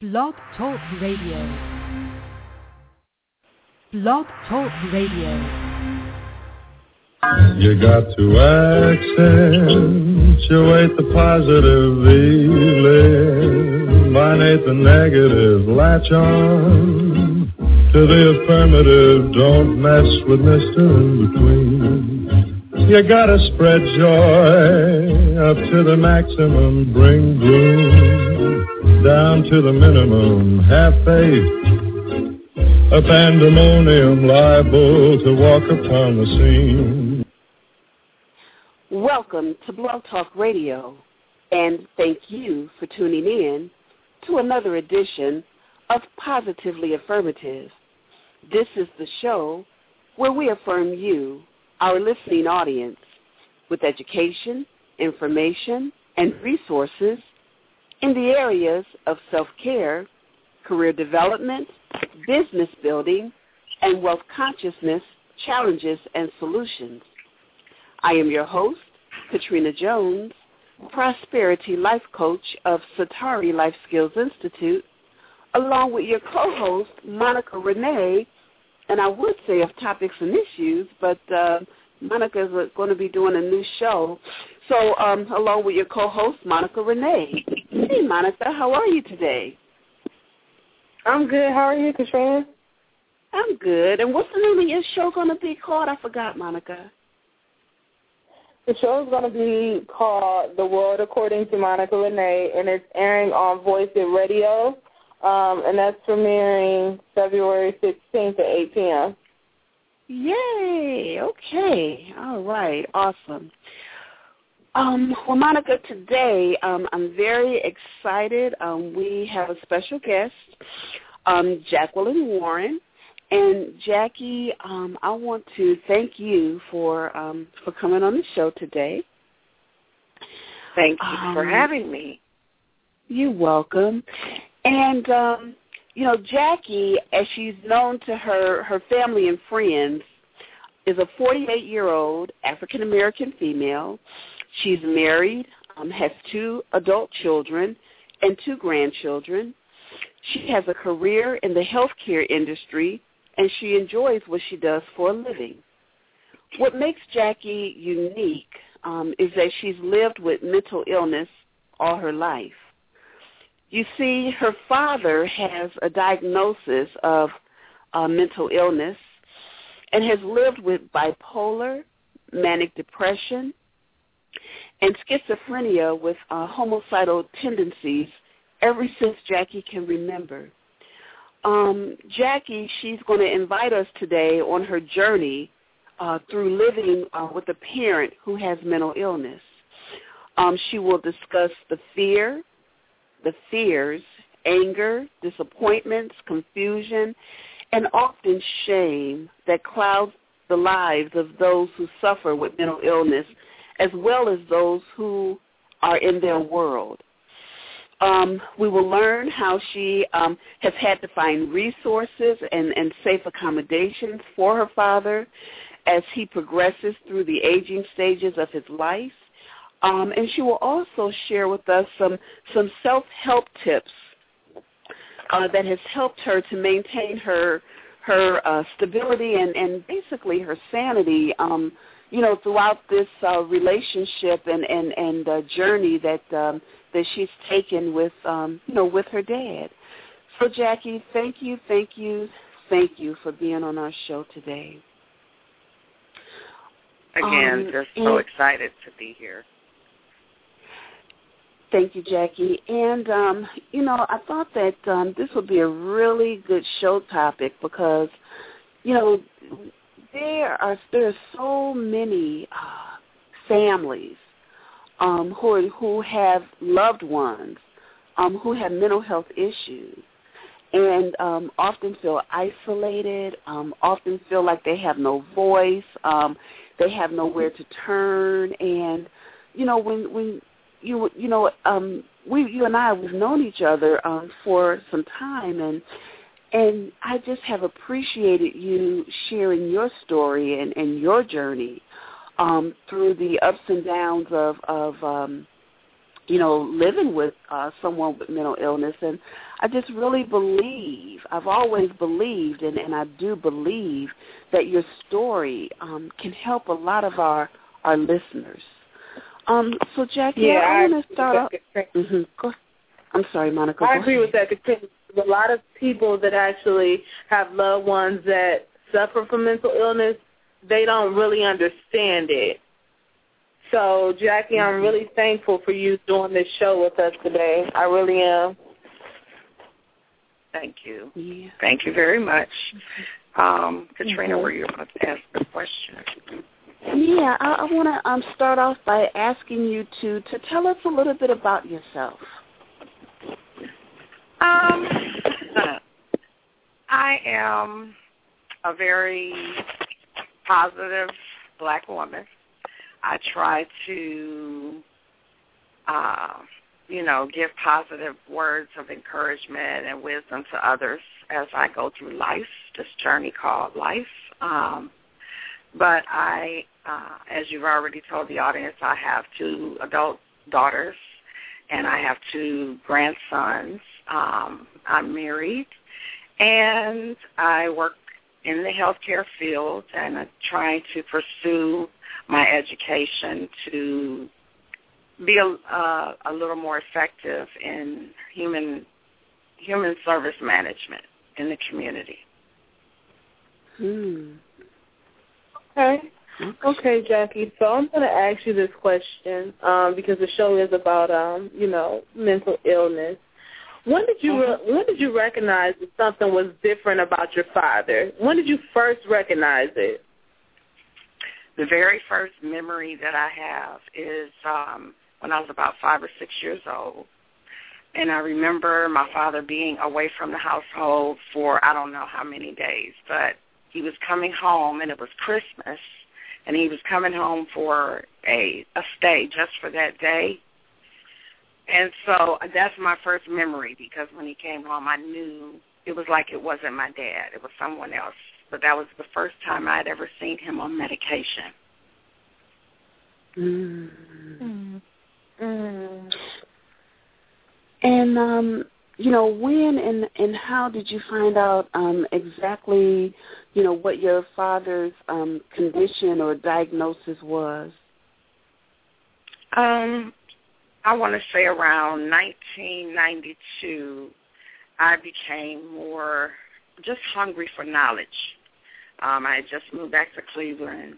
Blog Talk Radio. Blog Talk Radio. You got to accentuate the positive eliminate the negative. Latch on to the affirmative. Don't mess with Mr. In Between. You gotta spread joy up to the maximum. Bring gloom down to the minimum. Have faith. A pandemonium liable to walk upon the scene. Welcome to Blog Talk Radio, and thank you for tuning in to another edition of Positively Affirmative. This is the show where we affirm you, our listening audience, with education, information, and resources in the areas of self-care, career development, business building, and wealth consciousness challenges and solutions. I am your host, Katrina Jones, Prosperity Life Coach of Satari Life Skills Institute, along with your co-host, Monica Renee, and I would say of topics and issues, but uh, Monica is going to be doing a new show. So um, along with your co-host, Monica Renee. Hey, Monica, how are you today? I'm good. How are you, Katrina? I'm good. And what's the name of your show going to be called? I forgot, Monica. The show is going to be called The World According to Monica Renee, and it's airing on Voice It Radio, um, and that's premiering February 16th at 8 p.m. Yay! Okay. All right. Awesome. Um, well, Monica, today um, I'm very excited. Um, we have a special guest, um, Jacqueline Warren. And Jackie, um, I want to thank you for um, for coming on the show today. Thank you for having me. You're welcome. And um, you know, Jackie, as she's known to her her family and friends, is a 48 year old African American female. She's married, um, has two adult children and two grandchildren. She has a career in the healthcare industry, and she enjoys what she does for a living. What makes Jackie unique um, is that she's lived with mental illness all her life. You see, her father has a diagnosis of uh, mental illness and has lived with bipolar, manic depression, and schizophrenia with uh, homicidal tendencies ever since Jackie can remember. Um, Jackie, she's going to invite us today on her journey uh, through living uh, with a parent who has mental illness. Um, she will discuss the fear, the fears, anger, disappointments, confusion, and often shame that clouds the lives of those who suffer with mental illness as well as those who are in their world. Um, we will learn how she um, has had to find resources and, and safe accommodations for her father as he progresses through the aging stages of his life. Um, and she will also share with us some, some self-help tips uh, that has helped her to maintain her her uh, stability and, and basically her sanity um, you know, throughout this uh, relationship and and and uh, journey that um, that she's taken with um, you know with her dad. So Jackie, thank you, thank you, thank you for being on our show today. Again, Um, just so excited to be here. Thank you, Jackie. And um, you know, I thought that um, this would be a really good show topic because, you know, there are there are so many uh, families um, who are, who have loved ones um, who have mental health issues and um, often feel isolated, um, often feel like they have no voice, um, they have nowhere to turn, and you know when when you you know um, we you and I we've known each other um, for some time and and I just have appreciated you sharing your story and, and your journey um, through the ups and downs of, of um, you know, living with uh, someone with mental illness. And I just really believe, I've always believed, and, and I do believe that your story um, can help a lot of our, our listeners. Um, so, Jackie, yeah, I, I want to start off. Mm-hmm. Go, I'm sorry, Monica. I agree with that. Because a lot of people that actually have loved ones that suffer from mental illness, they don't really understand it. So, Jackie, I'm really thankful for you doing this show with us today. I really am. Thank you. Yeah. Thank you very much. Um, Katrina, Mhm. were you going to ask the question? Yeah, I, I want to um, start off by asking you to to tell us a little bit about yourself. Um, I am a very positive black woman. I try to, uh, you know, give positive words of encouragement and wisdom to others as I go through life, this journey called life. Um, but I, uh, as you've already told the audience, I have two adult daughters and I have two grandsons. Um, I'm married, and I work in the healthcare field, and I'm trying to pursue my education to be a, uh, a little more effective in human human service management in the community. Hmm. Okay. Okay, Jackie. So I'm going to ask you this question um, because the show is about, um, you know, mental illness. When did you re- when did you recognize that something was different about your father? When did you first recognize it? The very first memory that I have is um, when I was about five or six years old. And I remember my father being away from the household for I don't know how many days, but he was coming home and it was Christmas and he was coming home for a a stay just for that day. And so that's my first memory because when he came home I knew it was like it wasn't my dad, it was someone else. But that was the first time I had ever seen him on medication. Mm. Mm. Mm. And um, you know, when and and how did you find out um, exactly, you know, what your father's um, condition or diagnosis was? Um, I want to say around 1992, I became more just hungry for knowledge. Um, I had just moved back to Cleveland,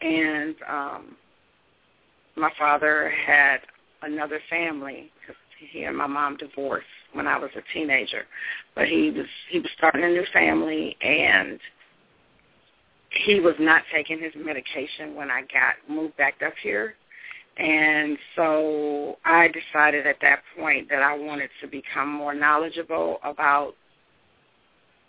and um, my father had another family because he and my mom divorced when I was a teenager. But he was he was starting a new family, and he was not taking his medication when I got moved back up here. And so I decided at that point that I wanted to become more knowledgeable about,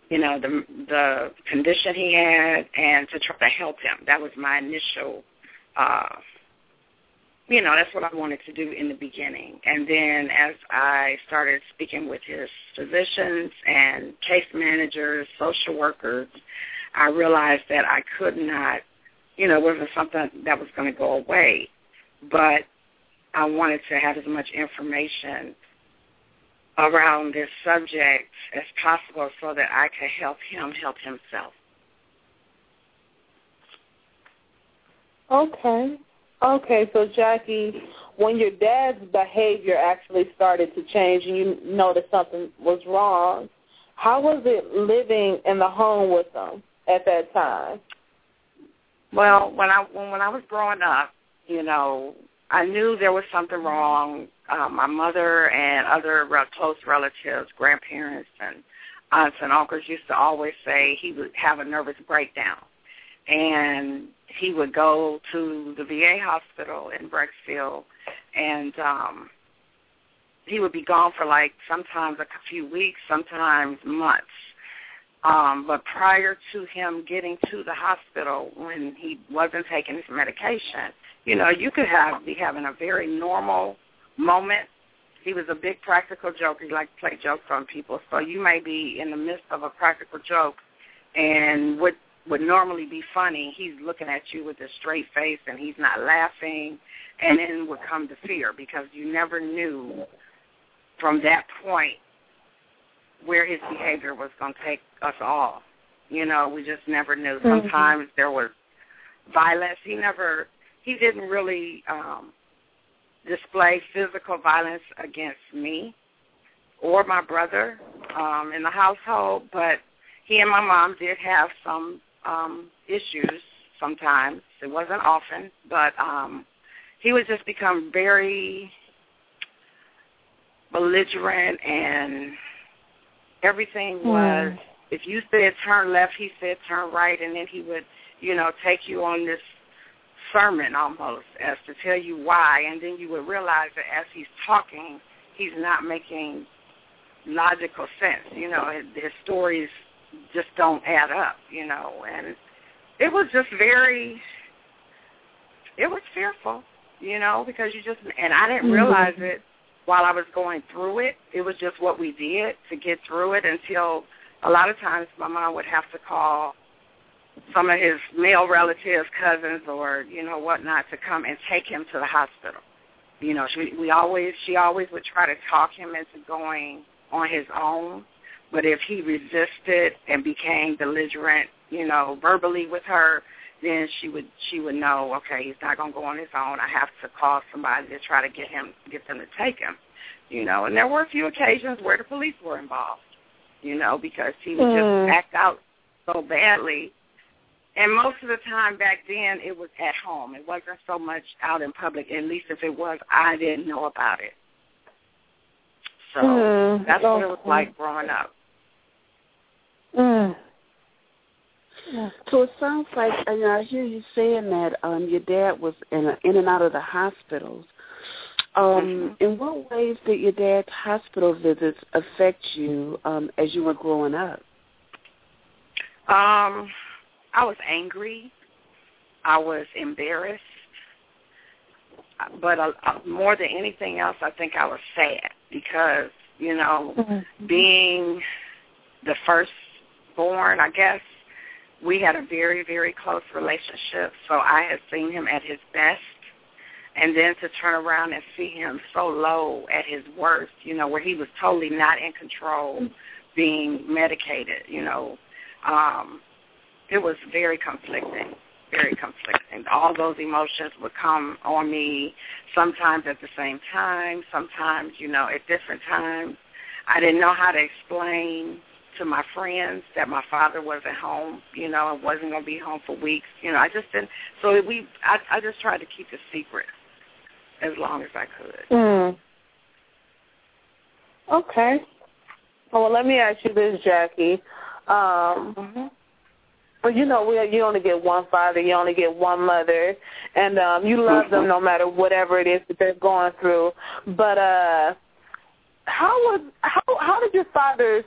you know, the the condition he had and to try to help him. That was my initial, uh, you know, that's what I wanted to do in the beginning. And then as I started speaking with his physicians and case managers, social workers, I realized that I could not, you know, it wasn't something that was going to go away but I wanted to have as much information around this subject as possible so that I could help him help himself. Okay. Okay, so Jackie, when your dad's behavior actually started to change and you noticed something was wrong, how was it living in the home with them at that time? Well, when I when, when I was growing up, you know, I knew there was something wrong. Uh, my mother and other re- close relatives, grandparents and aunts and uncles used to always say he would have a nervous breakdown. And he would go to the VA hospital in Brecksville and um he would be gone for like sometimes a few weeks, sometimes months. Um, but prior to him getting to the hospital when he wasn't taking his medication, you know, you could have be having a very normal moment. He was a big practical joker. He liked to play jokes on people. So you may be in the midst of a practical joke and what would normally be funny, he's looking at you with a straight face and he's not laughing and then would come to fear because you never knew from that point where his behavior was going to take us all. You know, we just never knew. Mm-hmm. Sometimes there was violence. He never, he didn't really um, display physical violence against me or my brother um, in the household, but he and my mom did have some um, issues sometimes. It wasn't often, but um, he would just become very belligerent and everything was Mm. if you said turn left he said turn right and then he would you know take you on this sermon almost as to tell you why and then you would realize that as he's talking he's not making logical sense you know his, his stories just don't add up you know and it was just very it was fearful you know because you just and i didn't mm-hmm. realize it while I was going through it. It was just what we did to get through it until a lot of times my mom would have to call some of his male relatives, cousins, or you know whatnot, to come and take him to the hospital. You know, she, we always she always would try to talk him into going on his own, but if he resisted and became belligerent, you know, verbally with her, then she would she would know, okay, he's not gonna go on his own. I have to call somebody to try to get him get them to take him. You know, and there were a few occasions where the police were involved, you know, because he would Mm. just act out so badly. And most of the time back then it was at home. It wasn't so much out in public. At least if it was, I didn't know about it. So Mm. that's what it was like growing up. Mm. So it sounds like, and I hear you saying that um, your dad was in, a, in and out of the hospitals. Um, Mhm. In what ways did your dad's hospital visits affect you um, as you were growing up? Um, I was angry. I was embarrassed. But uh, uh, more than anything else, I think I was sad because, you know, Mm-hmm. being the firstborn, I guess, we had a very, very close relationship. So I had seen him at his best. And then to turn around and see him so low at his worst, you know, where he was totally not in control, being medicated, you know, um, it was very conflicting, very conflicting. All those emotions would come on me sometimes at the same time, sometimes, you know, at different times. I didn't know how to explain to my friends that my father wasn't home, you know, and wasn't going to be home for weeks. You know, I just didn't. So we, I, I just tried to keep it secret as long as I could. Mm. Okay. Well, let me ask you this, Jackie. Um, Mm-hmm. well, you know, we you only get one father, you only get one mother, and um, you love them no matter whatever it is that they're going through. But uh, how was how how did your father's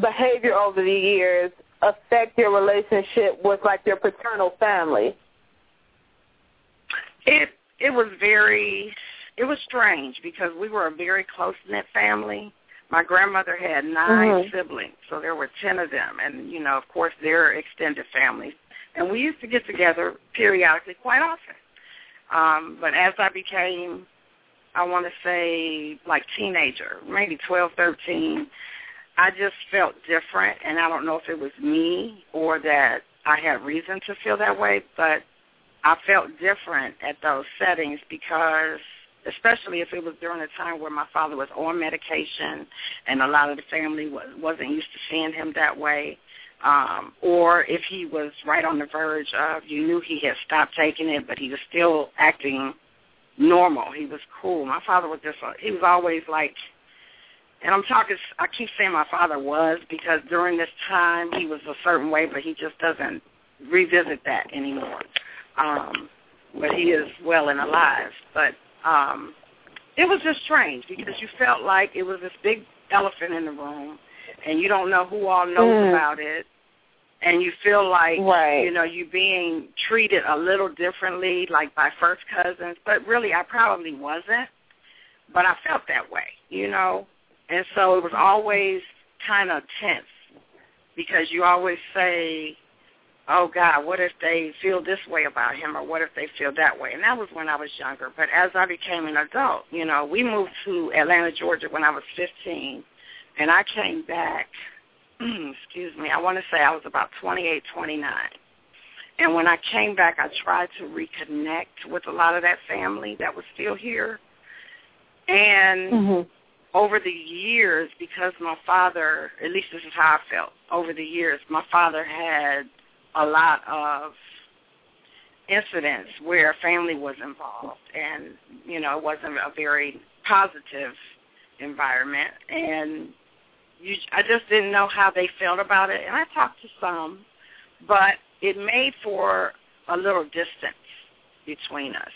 behavior over the years affect your relationship with like your paternal family? It it was very it was strange because we were a very close knit family. My grandmother had 9 Mhm. siblings, so there were ten of them, and you know, of course, their extended families. And we used to get together periodically, quite often. Um, but as I became, I want to say, like teenager, maybe twelve, thirteen, I just felt different, and I don't know if it was me or that I had reason to feel that way, but I felt different at those settings because especially if it was during a time where my father was on medication and a lot of the family was, wasn't used to seeing him that way. Um, or if he was right on the verge of, you knew he had stopped taking it, but he was still acting normal. He was cool. My father was just, he was always like, and I'm talking, I keep saying my father was because during this time he was a certain way, but he just doesn't revisit that anymore. Um, but he is well and alive. But um, it was just strange because you felt like it was this big elephant in the room, and you don't know who all knows Mm. about it, and you feel like Right. you know you're being treated a little differently, like by first cousins. But really, I probably wasn't. But I felt that way, you know, and so it was always kind of tense because you always say oh God, what if they feel this way about him or what if they feel that way? And that was when I was younger. But as I became an adult, you know, we moved to Atlanta, Georgia when I was 15. and I came back. excuse me. I want to say I was about 28, 29. And when I came back, I tried to reconnect with a lot of that family that was still here. And Mhm. Over the years, because my father, at least this is how I felt, over the years, my father had a lot of incidents where family was involved and, you know, it wasn't a very positive environment and you I just didn't know how they felt about it and I talked to some, but it made for a little distance between us.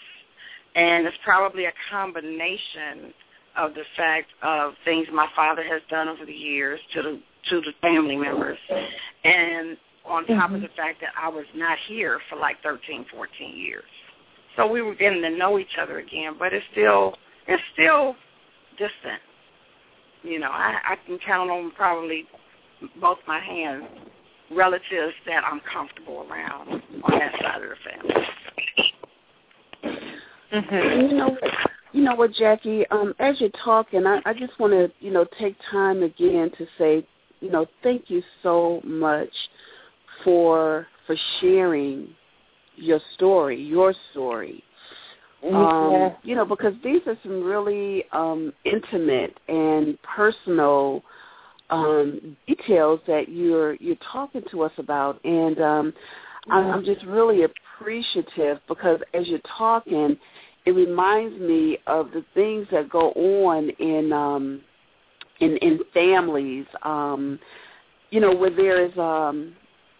And it's probably a combination of the fact of things my father has done over the years to the to the family members and on top of mm-hmm. the fact that I was not here for like 13, 14 years. So we were getting to know each other again, but it's still it's still distant. You know, I, I can count on probably both my hands relatives that I'm comfortable around on that side of the family. Mm-hmm. You know, what- you know what, Jackie? Um, as you're talking, I, I just want to, you know, take time again to say, you know, thank you so much for for sharing your story, your story. Um, Yeah. you know, because these are some really um, intimate and personal um, details that you're you're talking to us about, and um, I'm, I'm just really appreciative because as you're talking, it reminds me of the things that go on in um, in in families. Um, you know, where there is um,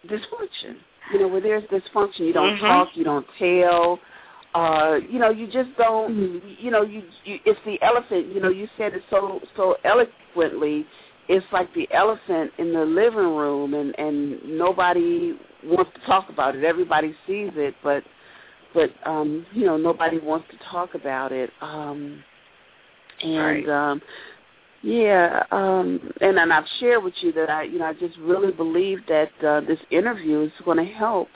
dysfunction. You know, where there's dysfunction, you don't Mhm. talk, you don't tell. Uh, you know, you just don't. You know, you, you it's the elephant. You know, you said it so so eloquently. It's like the elephant in the living room, and and nobody wants to talk about it. Everybody sees it, but but um, you know, nobody wants to talk about it. Um, and Right. um, yeah, um, and and I've shared with you that I, you know, I just really believe that uh, this interview is going to help.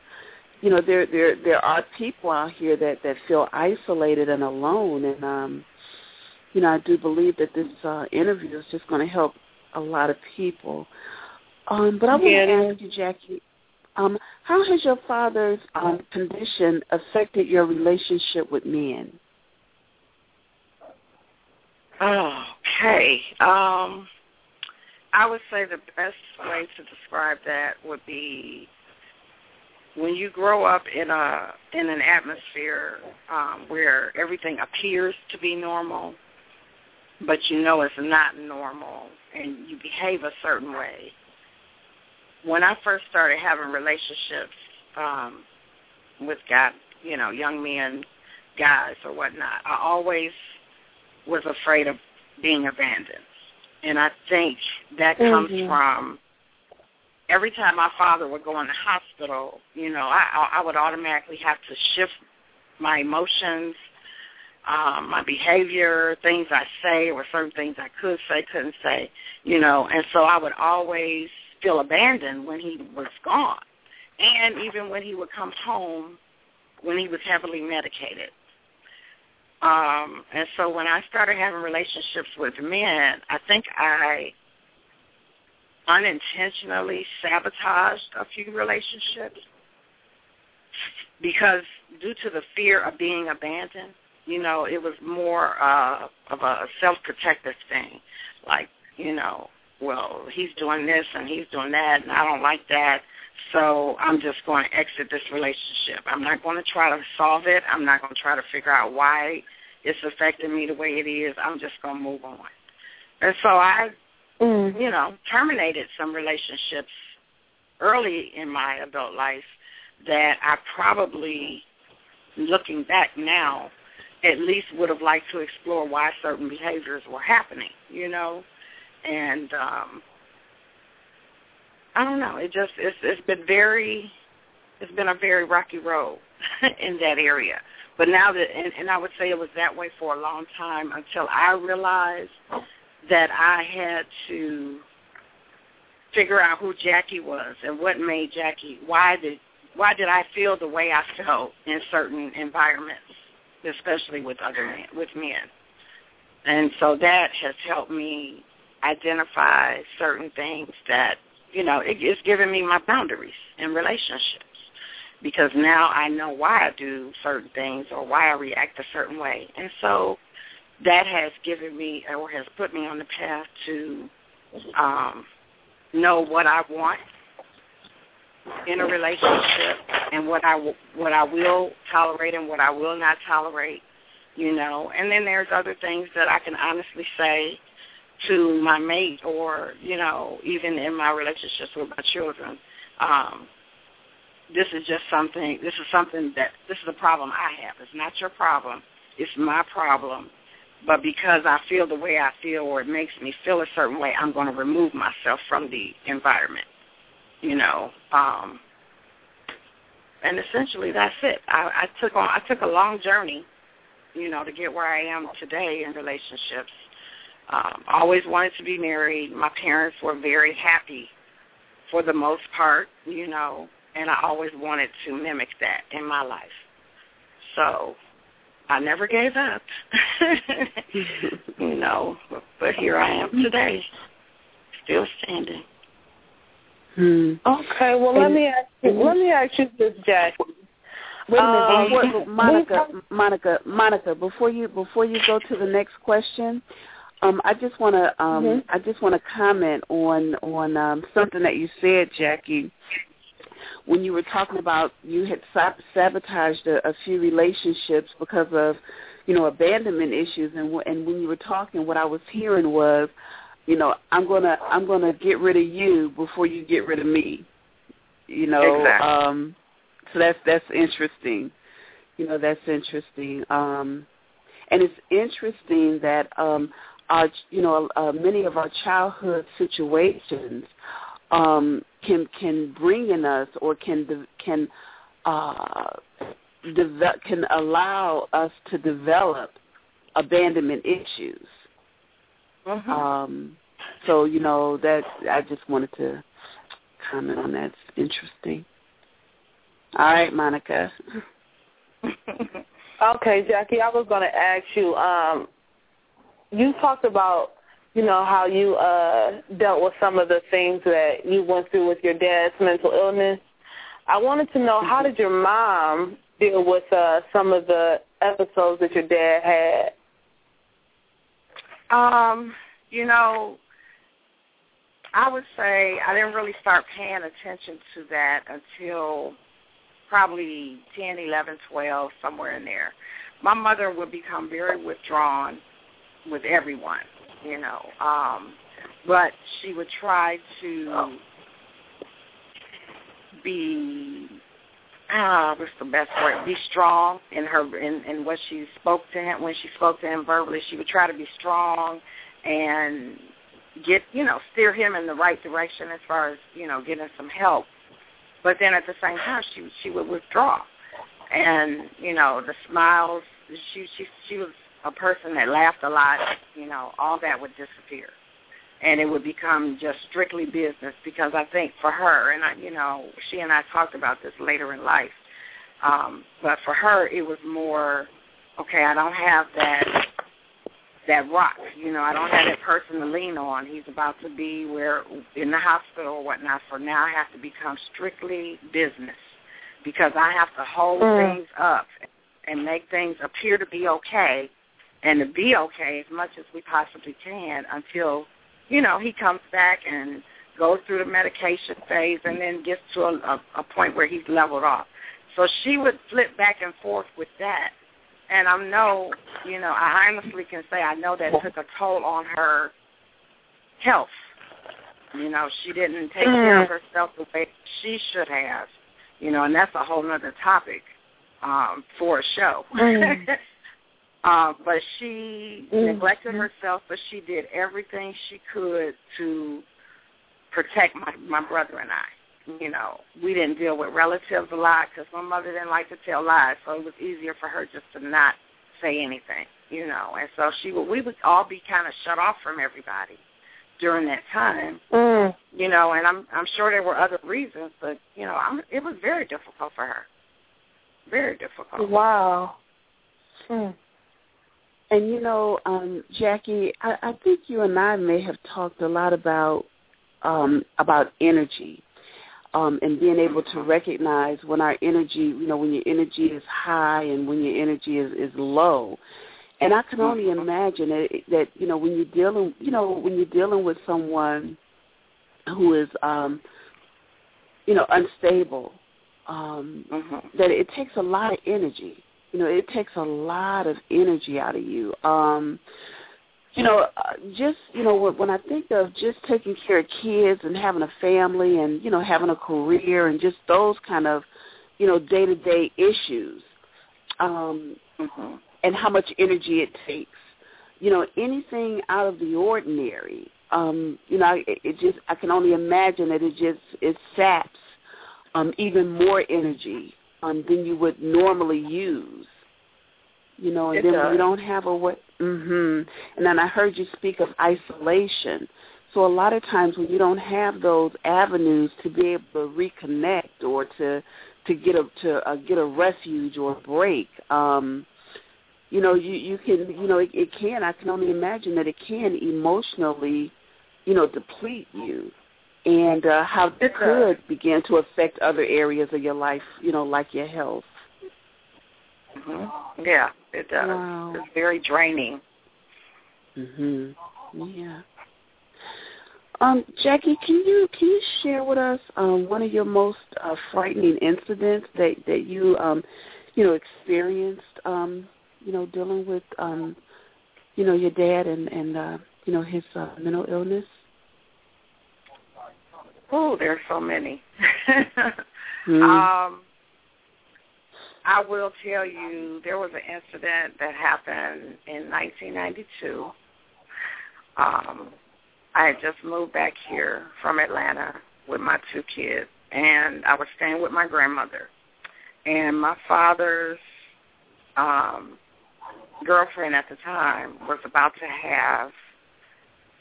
You know, there there there are people out here that that feel isolated and alone, and um, you know, I do believe that this uh, interview is just going to help a lot of people. Um, but I want to ask you, Jackie, um, how has your father's um, condition affected your relationship with men? Okay. Um, I would say the best way to describe that would be when you grow up in a in an atmosphere um, where everything appears to be normal, but you know it's not normal, and you behave a certain way. When I first started having relationships um, with guy, you know, young men, guys or whatnot, I always was afraid of being abandoned. And I think that comes Mhm. from every time my father would go in the hospital, you know, I I would automatically have to shift my emotions, um, my behavior, things I say, or certain things I could say, couldn't say, you know, and so I would always feel abandoned when he was gone. And even when he would come home when he was heavily medicated. Um, and so when I started having relationships with men, I think I unintentionally sabotaged a few relationships because due to the fear of being abandoned, you know, it was more uh, of a self-protective thing. Like, you know, well, he's doing this and he's doing that, and I don't like that. So I'm just going to exit this relationship. I'm not going to try to solve it. I'm not going to try to figure out why it's affecting me the way it is. I'm just going to move on. And so I, Mm. you know, terminated some relationships early in my adult life that I probably, looking back now, at least would have liked to explore why certain behaviors were happening, you know, and um, I don't know. It just it's it's been very it's been a very rocky road in that area. But now that and, and I would say it was that way for a long time until I realized that I had to figure out who Jackie was and what made Jackie why did why did I feel the way I felt in certain environments, especially with other men with men. And so that has helped me identify certain things that you know it, it's giving me my boundaries in relationships because now I know why I do certain things or why I react a certain way, and so that has given me or has put me on the path to um, know what I want in a relationship and what I what I will tolerate and what I will not tolerate, you know. And then there's other things that I can honestly say to my mate or you know even in my relationships with my children. Um, this is just something. This is something that this is a problem I have. It's not your problem. It's my problem. But because I feel the way I feel or it makes me feel a certain way, I'm going to remove myself from the environment you know. Um, and essentially, that's it. I, I took on I took a long journey, you know, to get where I am today in relationships. Um, always wanted to be married. My parents were very happy, for the most part, you know, and I always wanted to mimic that in my life. So I never gave up, you know. But, but here I am today, still standing. Hmm. Okay, well let me ask you, let me ask you this, Jack. Wait a minute, um, before, Monica, Monica, Monica. Before you before you go to the next question, um, I just want to um, mm-hmm. I just want to comment on on um, something that you said, Jackie. When you were talking about you had sabotaged a, a few relationships because of, you know, abandonment issues, and and when you were talking, what I was hearing was you know, I'm gonna I'm gonna get rid of you before you get rid of me. You know, exactly. um so that's that's interesting. You know, that's interesting. Um and it's interesting that um our you know, uh, many of our childhood situations um can can bring in us or can can uh develop, can allow us to develop abandonment issues Mm-hmm. Um, so you know that I just wanted to comment on that. It's interesting. All right, Monica. okay, Jackie. I was going to ask you. Um, you talked about you know how you uh, dealt with some of the things that you went through with your dad's mental illness. I wanted to know how did your mom deal with uh, some of the episodes that your dad had um, you know, I would say I didn't really start paying attention to that until probably 10, 11, 12, somewhere in there. My mother would become very withdrawn with everyone, you know. Um, but she would try to be ah, what's the best word? Be strong in her in, in what she spoke to him when she spoke to him verbally. She would try to be strong and get you know steer him in the right direction as far as you know getting some help. But then at the same time, she she would withdraw, and you know the smiles. She she she was a person that laughed a lot. You know all that would disappear and it would become just strictly business because I think for her, and I, you know, she and I talked about this later in life, um, but for her it was more, okay, I don't have that that rock, you know, I don't have that person to lean on. He's about to be where in the hospital or whatnot. For now, I have to become strictly business because I have to hold mm. things up and make things appear to be okay and to be okay as much as we possibly can until you know, he comes back and goes through the medication phase and then gets to a, a, a point where he's leveled off. So she would flip back and forth with that. And I know, you know, I honestly can say I know that took a toll on her health. You know, she didn't take mm. care of herself the way she should have. You know, and that's a whole other topic um, for a show. Mm. Uh, but she mm-hmm. neglected herself, but she did everything she could to protect my my brother and I. You know, we didn't deal with relatives a lot because my mother didn't like to tell lies, so it was easier for her just to not say anything. You know, and so she would we would all be kind of shut off from everybody during that time. Mm. You know, and I'm I'm sure there were other reasons, but you know, I'm, it was very difficult for her. Very difficult. Wow. Hmm. And you know, um, Jackie, I, I think you and I may have talked a lot about um, about energy um, and being able to recognize when our energy, you know, when your energy is high and when your energy is, is low. And I can only imagine that, that you know when you're dealing, you know, when you're dealing with someone who is, um, you know, unstable, um, mm-hmm. that it takes a lot of energy. You know, it takes a lot of energy out of you. Um, you know, uh, just you know, when I think of just taking care of kids and having a family and you know having a career and just those kind of, you know, day to day issues, um, mm-hmm. and how much energy it takes. You know, anything out of the ordinary. Um, you know, it, it just I can only imagine that it just it saps um, even more energy um, than you would normally use. You know, and it then does. you don't have a way, Mhm. And then I heard you speak of isolation. So a lot of times when you don't have those avenues to be able to reconnect or to to get a to uh, get a refuge or a break, um, you know, you you can you know it, it can. I can only imagine that it can emotionally, you know, deplete you, and uh, how it could begin to affect other areas of your life. You know, like your health. Mm-hmm. Yeah, it does. Wow. It's very draining. Mhm. Yeah. Um, Jackie, can you can you share with us um, one of your most uh, frightening incidents that that you um, you know experienced um, you know dealing with um, you know your dad and and uh, you know his uh, mental illness? Oh, there's so many. Mm. Um, I will tell you there was an incident that happened in 1992. Um, I had just moved back here from Atlanta with my two kids, and I was staying with my grandmother. And my father's um, girlfriend at the time was about to have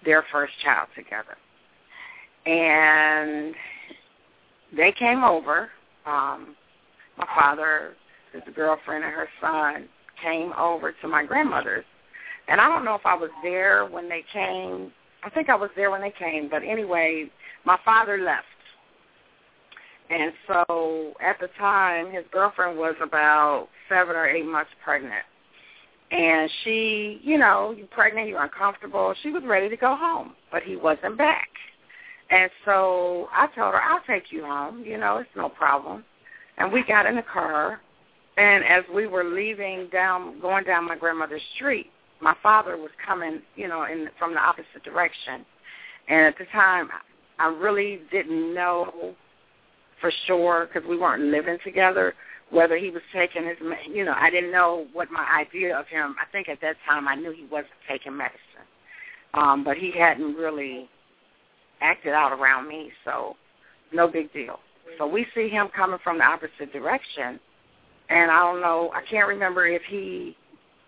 their first child together. And they came over. Um, my father his girlfriend and her son came over to my grandmother's. And I don't know if I was there when they came. I think I was there when they came, but anyway, my father left. And so at the time, his girlfriend was about seven or eight months pregnant. And she, you know, you're pregnant, you're uncomfortable. She was ready to go home, but he wasn't back. And so I told her, I'll take you home. You know, it's no problem. And we got in the car and as we were leaving down, going down my grandmother's street, my father was coming, you know, in from the opposite direction. And at the time, I really didn't know for sure because we weren't living together whether he was taking his, you know, I didn't know what my idea of him. I think at that time I knew he wasn't taking medicine, um, but he hadn't really acted out around me, so no big deal. So we see him coming from the opposite direction and I don't know, I can't remember if he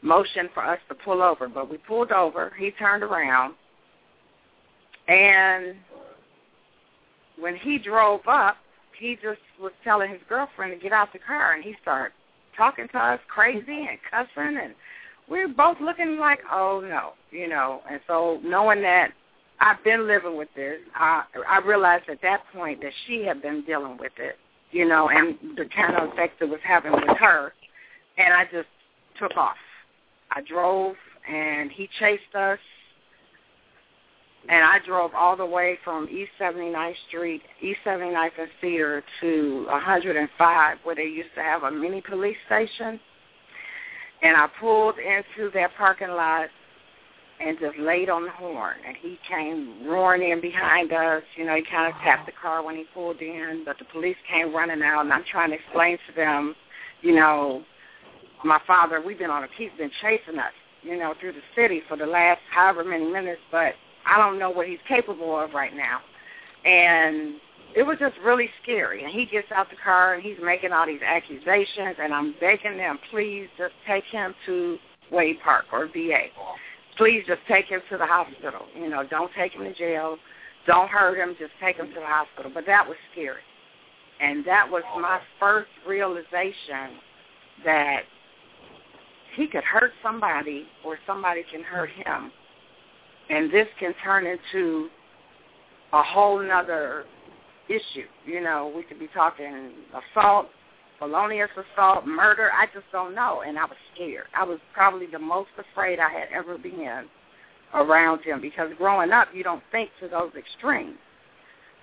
motioned for us to pull over, but we pulled over. He turned around, and when he drove up, he just was telling his girlfriend to get out the car, and he started talking to us crazy and cussing, and we were both looking like, oh no, you know. And so knowing that I've been living with this, I I realized at that point that she had been dealing with it you know, and the kind of effect it was having with her. And I just took off. I drove, and he chased us. And I drove all the way from East 79th Street, East 79th and Cedar to 105, where they used to have a mini police station. And I pulled into that parking lot and just laid on the horn. And he came roaring in behind us. You know, he kind of tapped the car when he pulled in, but the police came running out, and I'm trying to explain to them, you know, my father, we've been on a, he's been chasing us, you know, through the city for the last however many minutes, but I don't know what he's capable of right now. And it was just really scary. And he gets out the car and he's making all these accusations, and I'm begging them, please just take him to Wade Park or VA please just take him to the hospital. You know, don't take him to jail. Don't hurt him. Just take him to the hospital. But that was scary. And that was my first realization that he could hurt somebody or somebody can hurt him. And this can turn into a whole nother issue. You know, we could be talking assault, felonious assault, murder. I just don't know. And I was scared. I was probably the most afraid I had ever been around him because growing up, you don't think to those extremes.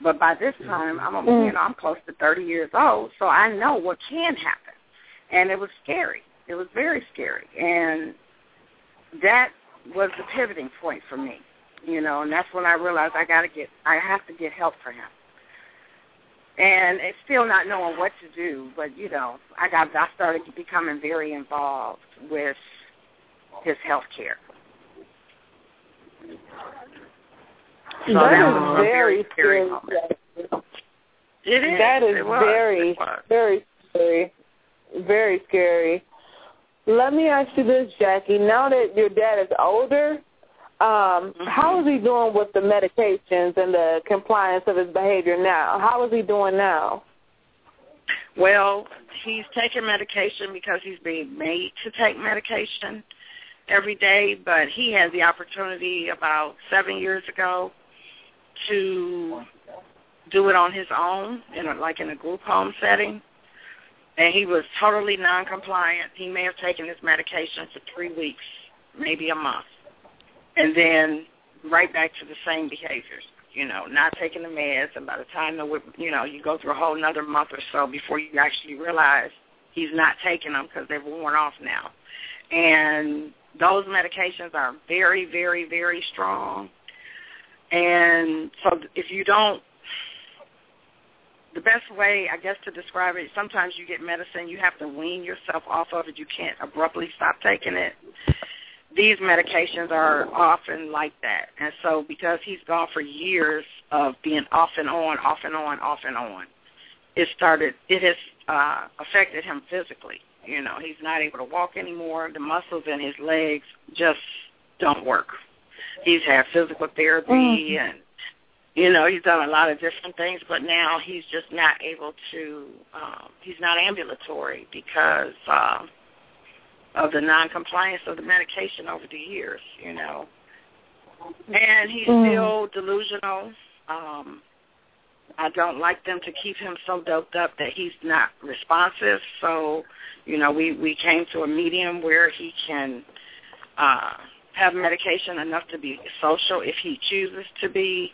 But by this time, I'm mm. you know I'm close to 30 years old, so I know what can happen, and it was scary. It was very scary, and that was the pivoting point for me, you know, and that's when I realized I got to get, I have to get help for him, and it's still not knowing what to do, but you know, I got, I started becoming very involved with his health care. So that, that is very scary. It is. That is very, very scary. Very scary. Let me ask you this, Jackie. Now that your dad is older, um, mm-hmm. how is he doing with the medications and the compliance of his behavior now? How is he doing now? Well, he's taking medication because he's being made to take medication every day, but he had the opportunity about seven years ago to do it on his own, in a, like in a group home setting. And he was totally non-compliant. He may have taken his medication for three weeks, maybe a month, and then right back to the same behaviors. You know, not taking the meds, and by the time the you know you go through a whole another month or so before you actually realize he's not taking them because they've worn off now. And those medications are very, very, very strong and so if you don't, the best way, I guess, to describe it, sometimes you get medicine, you have to wean yourself off of it. You can't abruptly stop taking it. These medications are often like that. And so because he's gone for years of being off and on, off and on, off and on, it started, it has uh, affected him physically. You know, he's not able to walk anymore. The muscles in his legs just don't work he's had physical therapy mm-hmm. and you know he's done a lot of different things but now he's just not able to um he's not ambulatory because um of the non-compliance of the medication over the years you know and he's mm. still delusional um I don't like them to keep him so doped up that he's not responsive so you know we we came to a medium where he can uh have medication enough to be social if he chooses to be,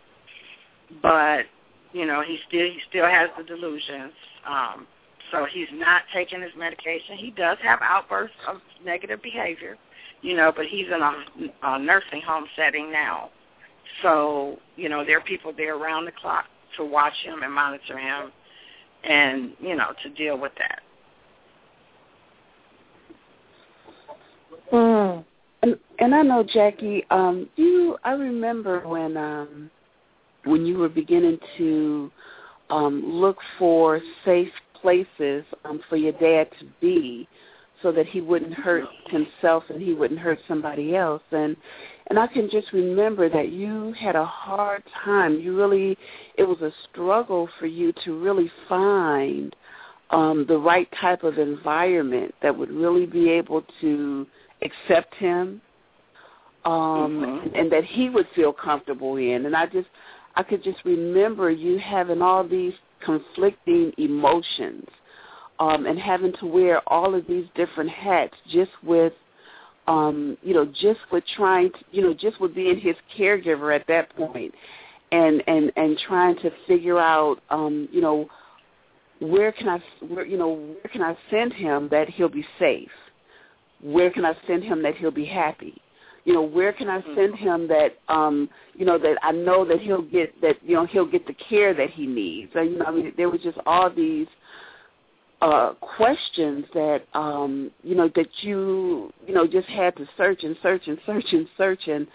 but you know he still he still has the delusions. Um, so he's not taking his medication. He does have outbursts of negative behavior, you know, but he's in a, a nursing home setting now. So you know there are people there around the clock to watch him and monitor him, and you know to deal with that. Mm. And and I know Jackie, um, you I remember when um when you were beginning to um look for safe places um for your dad to be so that he wouldn't hurt himself and he wouldn't hurt somebody else and and I can just remember that you had a hard time. You really it was a struggle for you to really find um the right type of environment that would really be able to accept him um mm-hmm. and that he would feel comfortable in and i just i could just remember you having all these conflicting emotions um and having to wear all of these different hats just with um you know just with trying to you know just with being his caregiver at that point and and and trying to figure out um you know where can i where you know where can i send him that he'll be safe where can I send him that he'll be happy? You know, where can I send mm-hmm. him that um, you know, that I know that he'll get that, you know, he'll get the care that he needs. So, you know, I mean there was just all these uh questions that um, you know, that you you know, just had to search and search and search and search and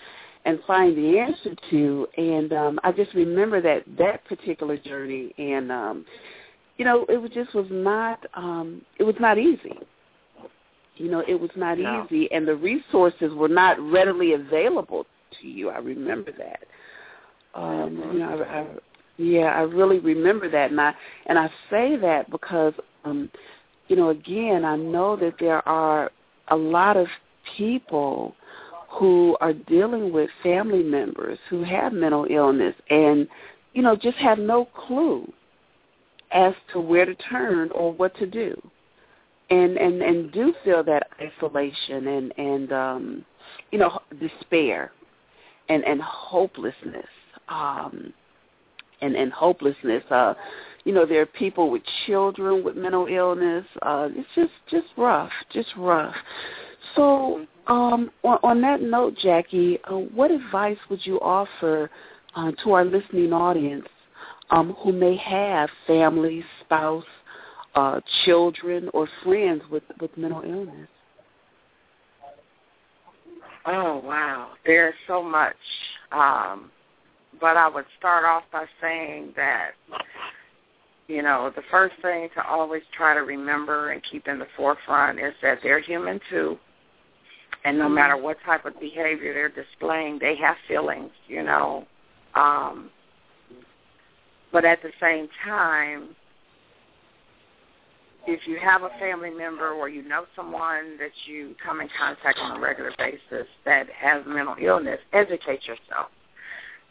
and find the answer to and um I just remember that that particular journey and um you know, it was just was not um it was not easy you know, it was not no. easy, and the resources were not readily available to you. I remember that. Um, mm-hmm. You know, I, I, yeah, I really remember that, and I and I say that because, um, you know, again, I know that there are a lot of people who are dealing with family members who have mental illness and you know just have no clue as to where to turn or what to do and and and do feel that isolation and and um you know despair and and hopelessness um and and hopelessness. Uh you know there are people with children with mental illness. Uh it's just just rough just rough. So um on, on that note jackie uh, what advice would you offer uh, to our listening audience um who may have family spouse uh children or friends with with mental illness Oh wow, there's so much. Um, but I would start off by saying that you know the first thing to always try to remember and keep in the forefront is that they're human too, and no matter what type of behavior they're displaying, they have feelings. You know, um, but at the same time, if you have a family member or you know someone that you come in contact on a regular basis that has mental illness, educate yourself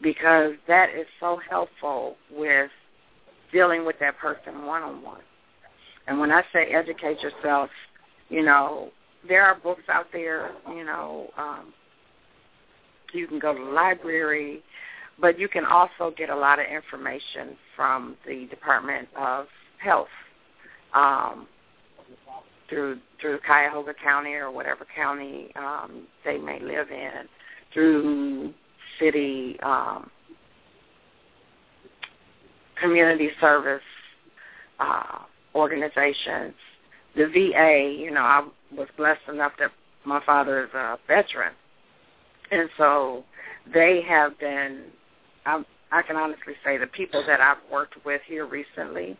because that is so helpful with dealing with that person one on one. And when I say educate yourself, you know, there are books out there, you know, um, you can go to the library, but you can also get a lot of information from the Department of Health um, through through Cuyahoga County or whatever county um, they may live in, through city um, community service uh, organizations, the VA. You know, I was blessed enough that my father is a veteran, and so they have been. I, I can honestly say the people that I've worked with here recently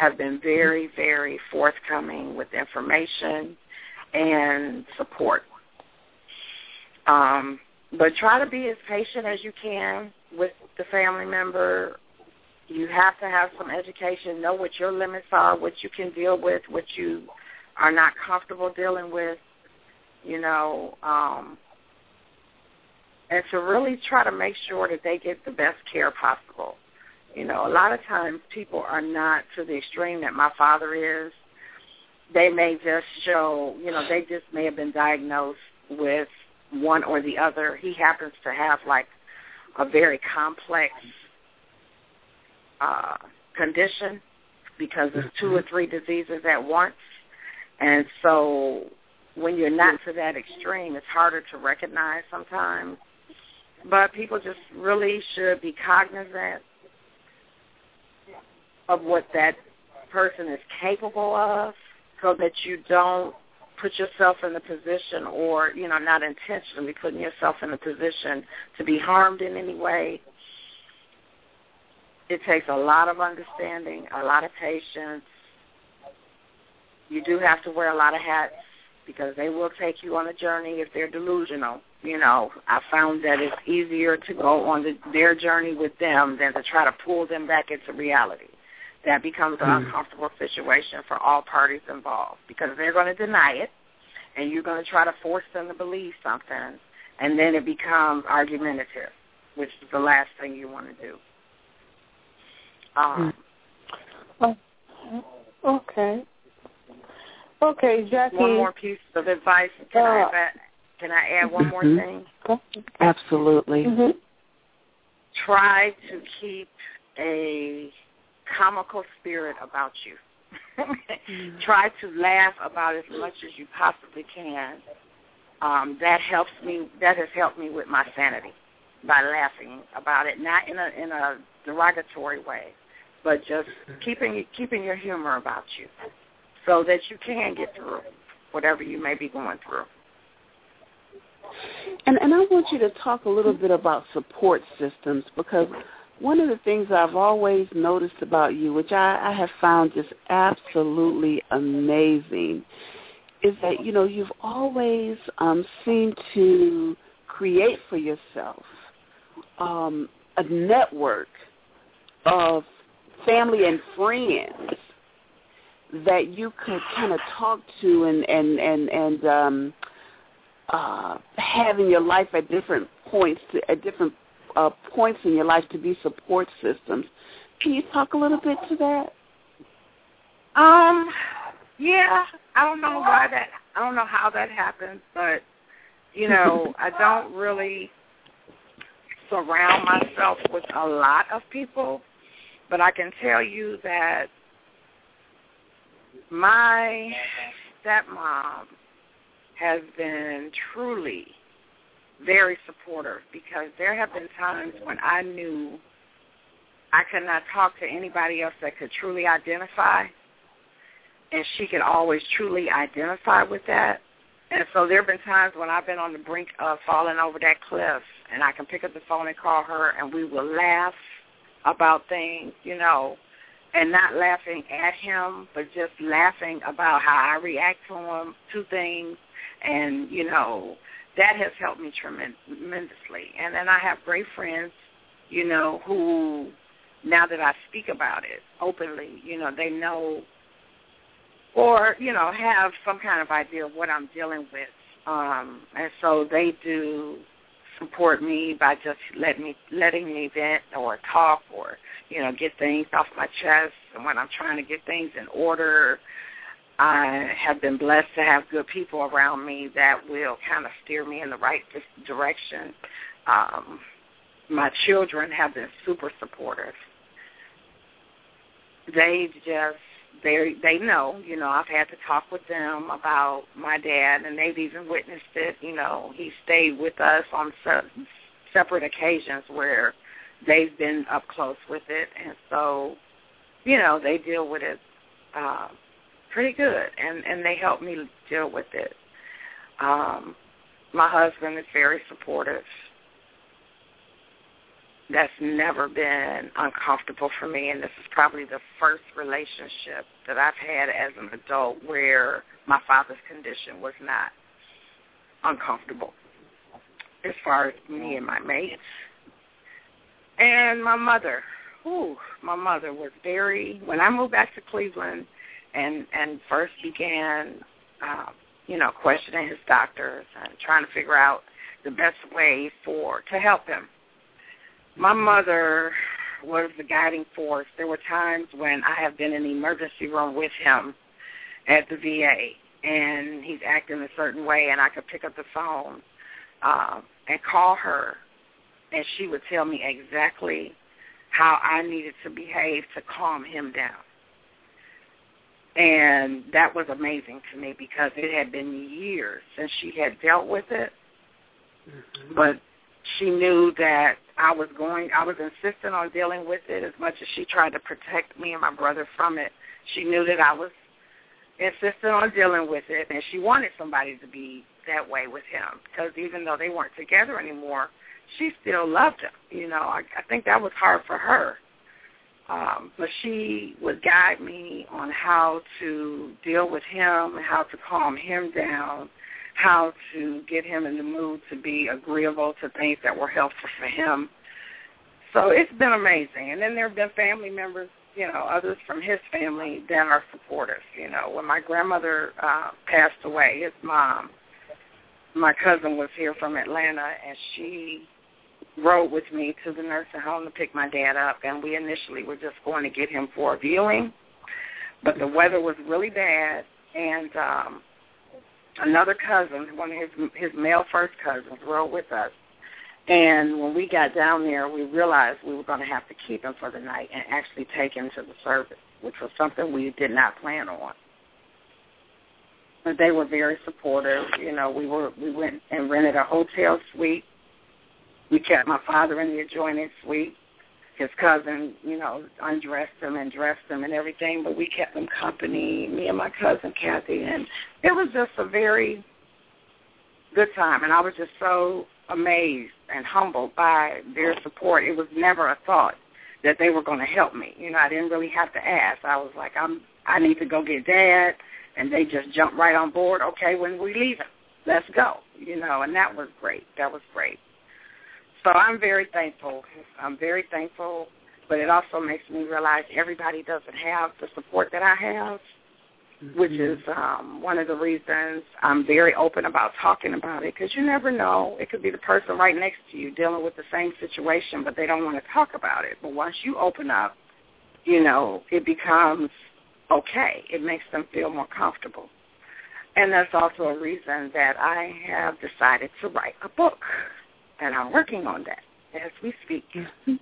have been very, very forthcoming with information and support. Um, but try to be as patient as you can with the family member. You have to have some education, know what your limits are, what you can deal with, what you are not comfortable dealing with, you know, um, and to really try to make sure that they get the best care possible. You know, a lot of times people are not to the extreme that my father is. They may just show, you know, they just may have been diagnosed with one or the other. He happens to have like a very complex uh, condition because it's two or three diseases at once. And so when you're not to that extreme, it's harder to recognize sometimes. But people just really should be cognizant of what that person is capable of so that you don't put yourself in a position or, you know, not intentionally putting yourself in a position to be harmed in any way. It takes a lot of understanding, a lot of patience. You do have to wear a lot of hats because they will take you on a journey if they're delusional. You know, I found that it's easier to go on the, their journey with them than to try to pull them back into reality that becomes an mm. uncomfortable situation for all parties involved because they're going to deny it and you're going to try to force them to believe something and then it becomes argumentative, which is the last thing you want to do. Um, mm. oh, okay. Okay, Jackie. One more piece of advice. Can, uh, I, can I add one more mm-hmm. thing? Absolutely. Mm-hmm. Try to keep a comical spirit about you. mm-hmm. Try to laugh about as much as you possibly can. Um, that helps me. That has helped me with my sanity by laughing about it, not in a in a derogatory way, but just keeping keeping your humor about you, so that you can get through whatever you may be going through. And and I want you to talk a little bit about support systems because one of the things I've always noticed about you, which I, I have found just absolutely amazing, is that you know you've always um, seemed to create for yourself um, a network of family and friends that you could kind of talk to and and and and um, uh, have in your life at different points, to, at different uh, points in your life to be support systems. Can you talk a little bit to that? Um, yeah, I don't know why that. I don't know how that happens, but you know, I don't really surround myself with a lot of people, but I can tell you that my stepmom has been truly very supportive because there have been times when I knew I could not talk to anybody else that could truly identify, and she could always truly identify with that. And so there have been times when I've been on the brink of falling over that cliff, and I can pick up the phone and call her, and we will laugh about things, you know, and not laughing at him, but just laughing about how I react to him, to things, and you know, that has helped me tremendously. And then I have great friends, you know, who now that I speak about it openly, you know, they know or, you know, have some kind of idea of what I'm dealing with. Um, and so they do support me by just letting me letting me vent or talk or, you know, get things off my chest and when I'm trying to get things in order I have been blessed to have good people around me that will kind of steer me in the right direction. Um, my children have been super supportive. They just they they know, you know, I've had to talk with them about my dad, and they've even witnessed it. You know, he stayed with us on se- separate occasions where they've been up close with it, and so, you know, they deal with it. Uh, pretty good, and and they help me deal with it. Um, my husband is very supportive. That's never been uncomfortable for me, and this is probably the first relationship that I've had as an adult where my father's condition was not uncomfortable as far as me and my mates. And my mother, whew, my mother was very, when I moved back to Cleveland, and and first began, uh, you know, questioning his doctors and trying to figure out the best way for to help him. My mother was the guiding force. There were times when I have been in the emergency room with him at the VA, and he's acting a certain way, and I could pick up the phone uh, and call her, and she would tell me exactly how I needed to behave to calm him down. And that was amazing to me because it had been years since she had dealt with it. Mm-hmm. But she knew that I was going, I was insistent on dealing with it as much as she tried to protect me and my brother from it. She knew that I was insistent on dealing with it, and she wanted somebody to be that way with him because even though they weren't together anymore, she still loved him. You know, I, I think that was hard for her um, but she would guide me on how to deal with him, how to calm him down, how to get him in the mood to be agreeable to things that were helpful for him. So it's been amazing. And then there have been family members, you know, others from his family that are supportive. You know, when my grandmother uh, passed away, his mom, my cousin was here from Atlanta, and she rode with me to the nursing home to pick my dad up, and we initially were just going to get him for a viewing, but the weather was really bad, and um, another cousin, one of his his male first cousins, rode with us. And when we got down there, we realized we were going to have to keep him for the night and actually take him to the service, which was something we did not plan on. But they were very supportive. You know, we were we went and rented a hotel suite we kept my father in the adjoining suite. His cousin, you know, undressed him and dressed him and everything, but we kept him company, me and my cousin Kathy, and it was just a very good time. And I was just so amazed and humbled by their support. It was never a thought that they were going to help me. You know, I didn't really have to ask. I was like, I'm, I need to go get dad, and they just jumped right on board. Okay, when we leaving, let's go. You know, and that was great. That was great. So I'm very thankful. I'm very thankful, but it also makes me realize everybody doesn't have the support that I have. mm-hmm. which is um, one of the reasons I'm very open about talking about it because you never know. It could be the person right next to you dealing with the same situation, but they don't want to talk about it. But once you open up, you know, it becomes okay. It makes them feel more comfortable. And that's also a reason that I have decided to write a book, and I'm working on that as we speak. Mm-hmm.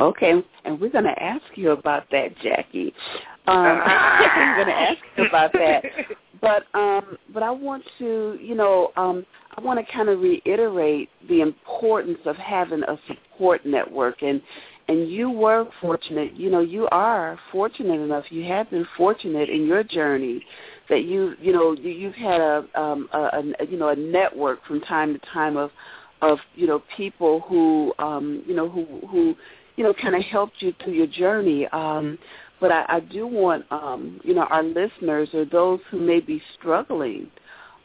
Okay, and we're going to ask you about that, Jackie. Um, we're going to ask you about that, but um, but I want to, you know, um, I want to kind of reiterate the importance of having a support network, and and you were fortunate, you know, you are fortunate enough. You have been fortunate in your journey that you, you know, you've had a, um, a, a you know, a network from time to time of of you know people who um you know who who you know, kind of helped you through your journey. Um, but I, I do want, um, you know, our listeners or those who may be struggling,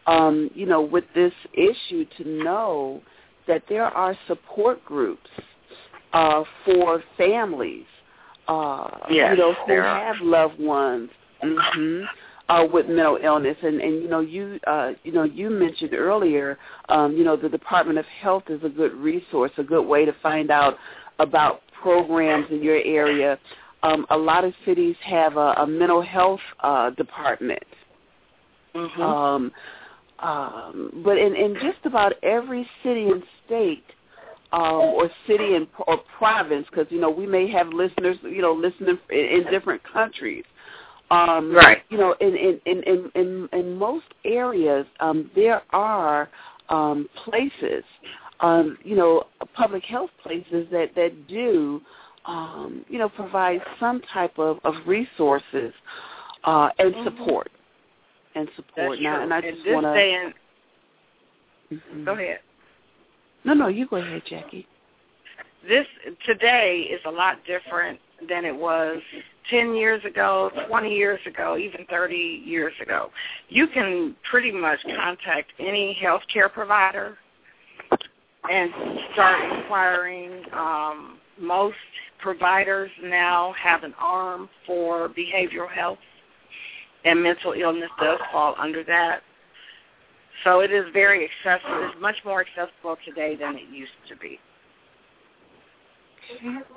um, you know, with this issue to know that there are support groups uh, for families, uh, yes, you know, who have loved ones. Mm-hmm uh, with mental illness. And, and you know, you uh, you know, you mentioned earlier, um, you know, the Department of Health is a good resource, a good way to find out about programs in your area. Um, a lot of cities have a, a mental health uh, department. Mm-hmm. Um, um, but in, in just about every city and state, um, or city and or province, because you know we may have listeners, you know, listening in, in different countries. Um, right. You know, in in in in, in, in most areas, um, there are um, places um, you know, public health places that that do, um, you know, provide some type of of resources uh, and mm-hmm. support and support. That's now, true. and I and just want to. Mm-hmm. Go ahead. No, no, you go ahead, Jackie. This today is a lot different than it was 10 years ago, 20 years ago, even 30 years ago. You can pretty much contact any healthcare provider and start inquiring. Um, most providers now have an arm for behavioral health, and mental illness does fall under that. So it is very accessible. It's much more accessible today than it used to be.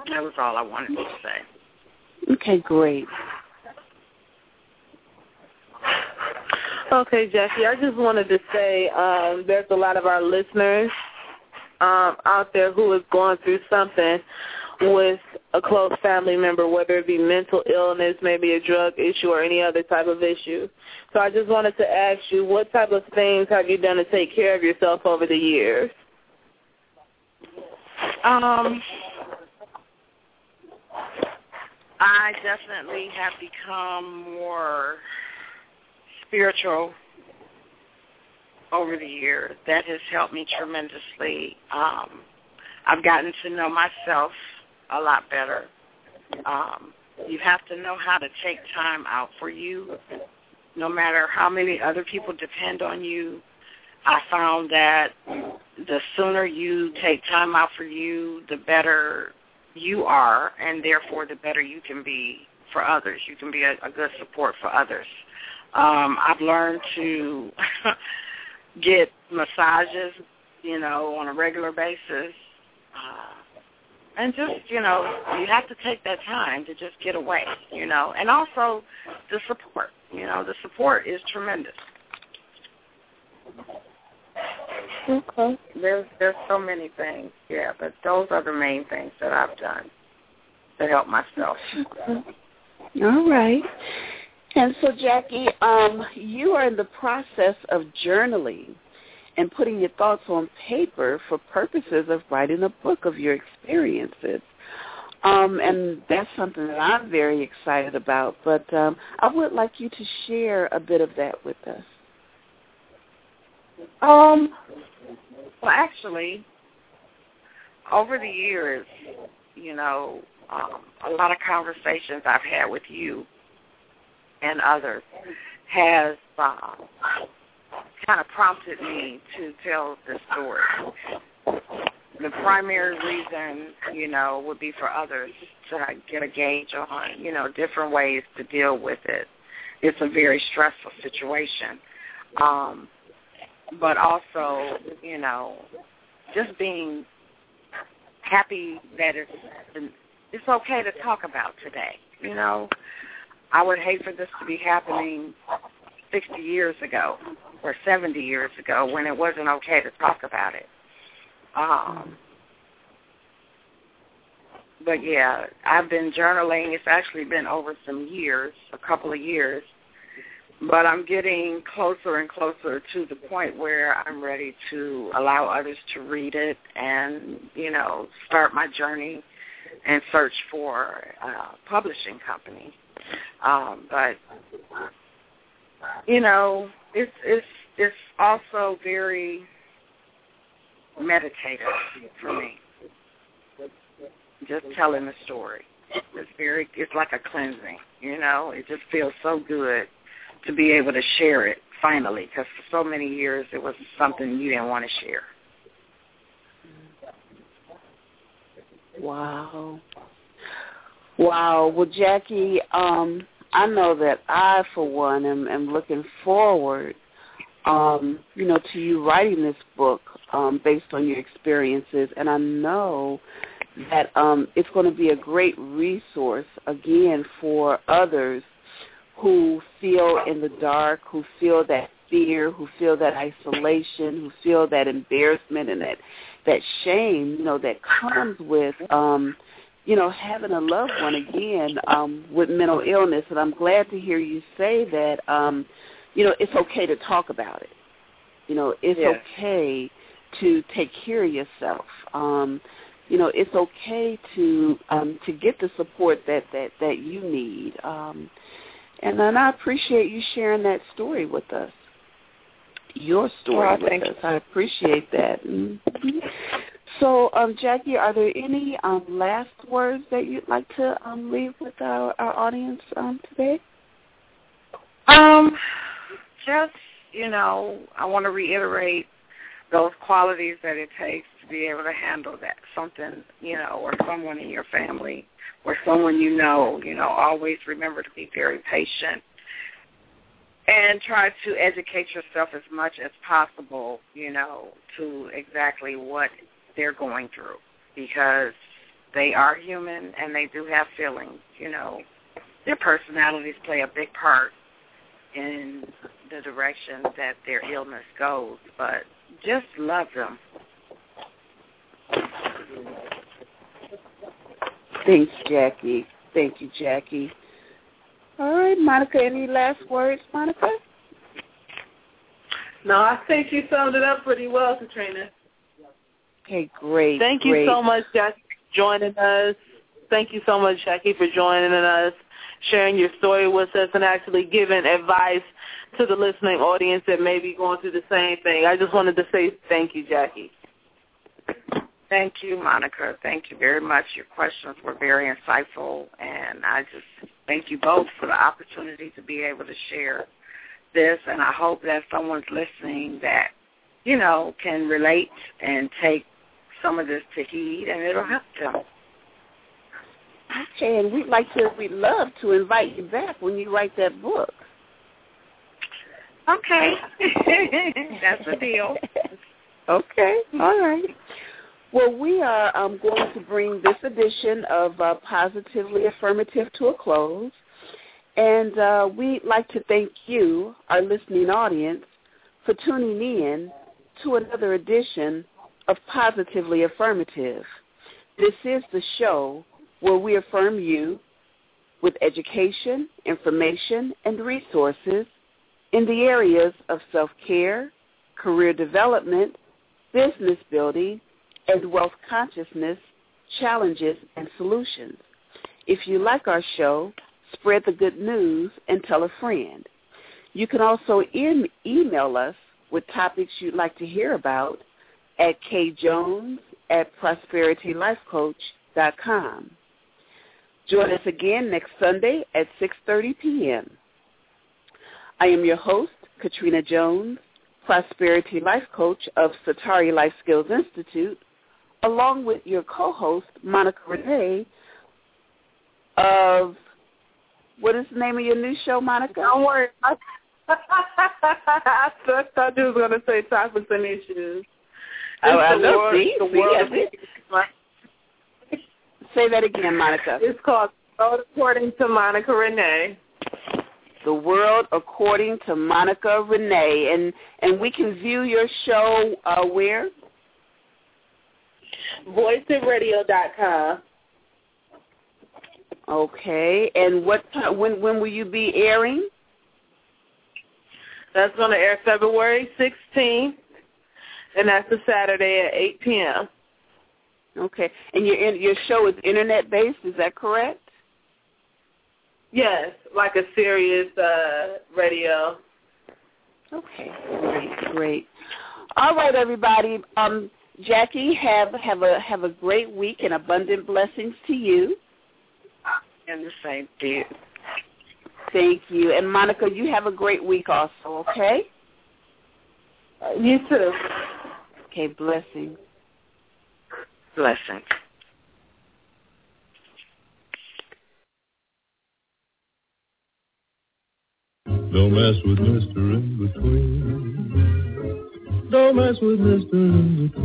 That was all I wanted to say. Okay, great. Okay, Jackie, I just wanted to say um, there's a lot of our listeners um, out there who is going through something with a close family member, whether it be mental illness, maybe a drug issue, or any other type of issue. So I just wanted to ask you, what type of things have you done to take care of yourself over the years? Um, I definitely have become more spiritual over the years. That has helped me tremendously. Um, I've gotten to know myself a lot better. Um, you have to know how to take time out for you. No matter how many other people depend on you, I found that the sooner you take time out for you, the better you are, and therefore the better you can be for others. You can be a, a good support for others. Um, I've learned to get massages, you know, on a regular basis. Uh, and just, you know, you have to take that time to just get away, you know. And also the support, you know, the support is tremendous. Okay. There's there's so many things, yeah, but those are the main things that I've done to help myself. Okay. All right. And so, Jackie, um, you are in the process of journaling and putting your thoughts on paper for purposes of writing a book of your experiences. Um, and that's something that I'm very excited about. But um, I would like you to share a bit of that with us. Um, well, actually, over the years, you know, um, a lot of conversations I've had with you and others has uh, kind of prompted me to tell this story. The primary reason, you know, would be for others to get a gauge on, you know, different ways to deal with it. it's a very stressful situation. Um, but also, you know, just being happy that it's it's okay to talk about today. You know, I would hate for this to be happening 60 years ago or 70 years ago when it wasn't okay to talk about it. Um, but yeah, I've been journaling. It's actually been over some years, a couple of years. But I'm getting closer and closer to the point where I'm ready to allow others to read it and, you know, start my journey and search for a publishing company. Um, but you know, it's it's it's also very meditative for me. Just telling the story. It's very it's like a cleansing, you know. It just feels so good to be able to share it finally because for so many years it was something you didn't want to share. Wow. Wow. Well, Jackie, um, I know that I, for one, am, am looking forward, um, you know, to you writing this book um, based on your experiences, and I know that um, it's going to be a great resource again for others who feel in the dark, who feel that fear, who feel that isolation, who feel that embarrassment and that that shame, you know, that comes with um you know, having a loved one again um with mental illness and I'm glad to hear you say that um you know, it's okay to talk about it. You know, it's yes. okay to take care of yourself. Um you know, it's okay to um to get the support that that that you need. Um and then I appreciate you sharing that story with us your story well, with us. I appreciate that. Mm-hmm. So, um, Jackie, are there any um, last words that you'd like to um, leave with our, our audience um, today? Um, just you know, I want to reiterate those qualities that it takes be able to handle that something, you know, or someone in your family or someone you know. You know, always remember to be very patient and try to educate yourself as much as possible, you know, to exactly what they're going through because they are human and they do have feelings, you know. Their personalities play a big part in the direction that their illness goes, but just love them. Thanks, Jackie. Thank you, Jackie. All right, Monica, any last words, Monica? No, I think you summed it up pretty well, Katrina. Okay, great. Thank great. you so much, Jackie, for joining us. Thank you so much, Jackie, for joining us, sharing your story with us, and actually giving advice to the listening audience that may be going through the same thing. I just wanted to say thank you, Jackie. Thank you, Monica. Thank you very much. Your questions were very insightful, and I just thank you both for the opportunity to be able to share this. And I hope that someone's listening that, you know, can relate and take some of this to heed, and it'll help them. Okay, and we'd like to, we'd love to invite you back when you write that book. Okay, that's the deal. okay, all right. Well, we are um, going to bring this edition of uh, Positively Affirmative to a close. And uh, we'd like to thank you, our listening audience, for tuning in to another edition of Positively Affirmative. This is the show where we affirm you with education, information, and resources in the areas of self-care, career development, business building, and wealth consciousness, challenges, and solutions. If you like our show, spread the good news and tell a friend. You can also email us with topics you'd like to hear about at kjones at prosperitylifecoach.com. Join us again next Sunday at 6.30 p.m. I am your host, Katrina Jones, Prosperity Life Coach of Satari Life Skills Institute, along with your co-host, Monica Renee, of What is the name of your new show, Monica? Don't worry. I thought you was going to say topics and issues. Oh, I the know. world, See, the see, world that's Say that again, Monica. It's called World According to Monica Renee. The World According to Monica Renee, and and we can view your show uh, where? VoiceItRadio.com. Okay, and what time, when when will you be airing? That's going to air February 16th, and that's a Saturday at 8 p.m. Okay, and your your show is internet based. Is that correct? Yes, like a Sirius uh, radio. Okay, great, great. All right, everybody. Um, Jackie, have have a have a great week and abundant blessings to you. And the same to you. Thank you. And Monica, you have a great week also, okay? Uh, you too. Okay, blessings. Blessings. Don't mess with Mr. In Between. Don't mess with Mr. Lindsey.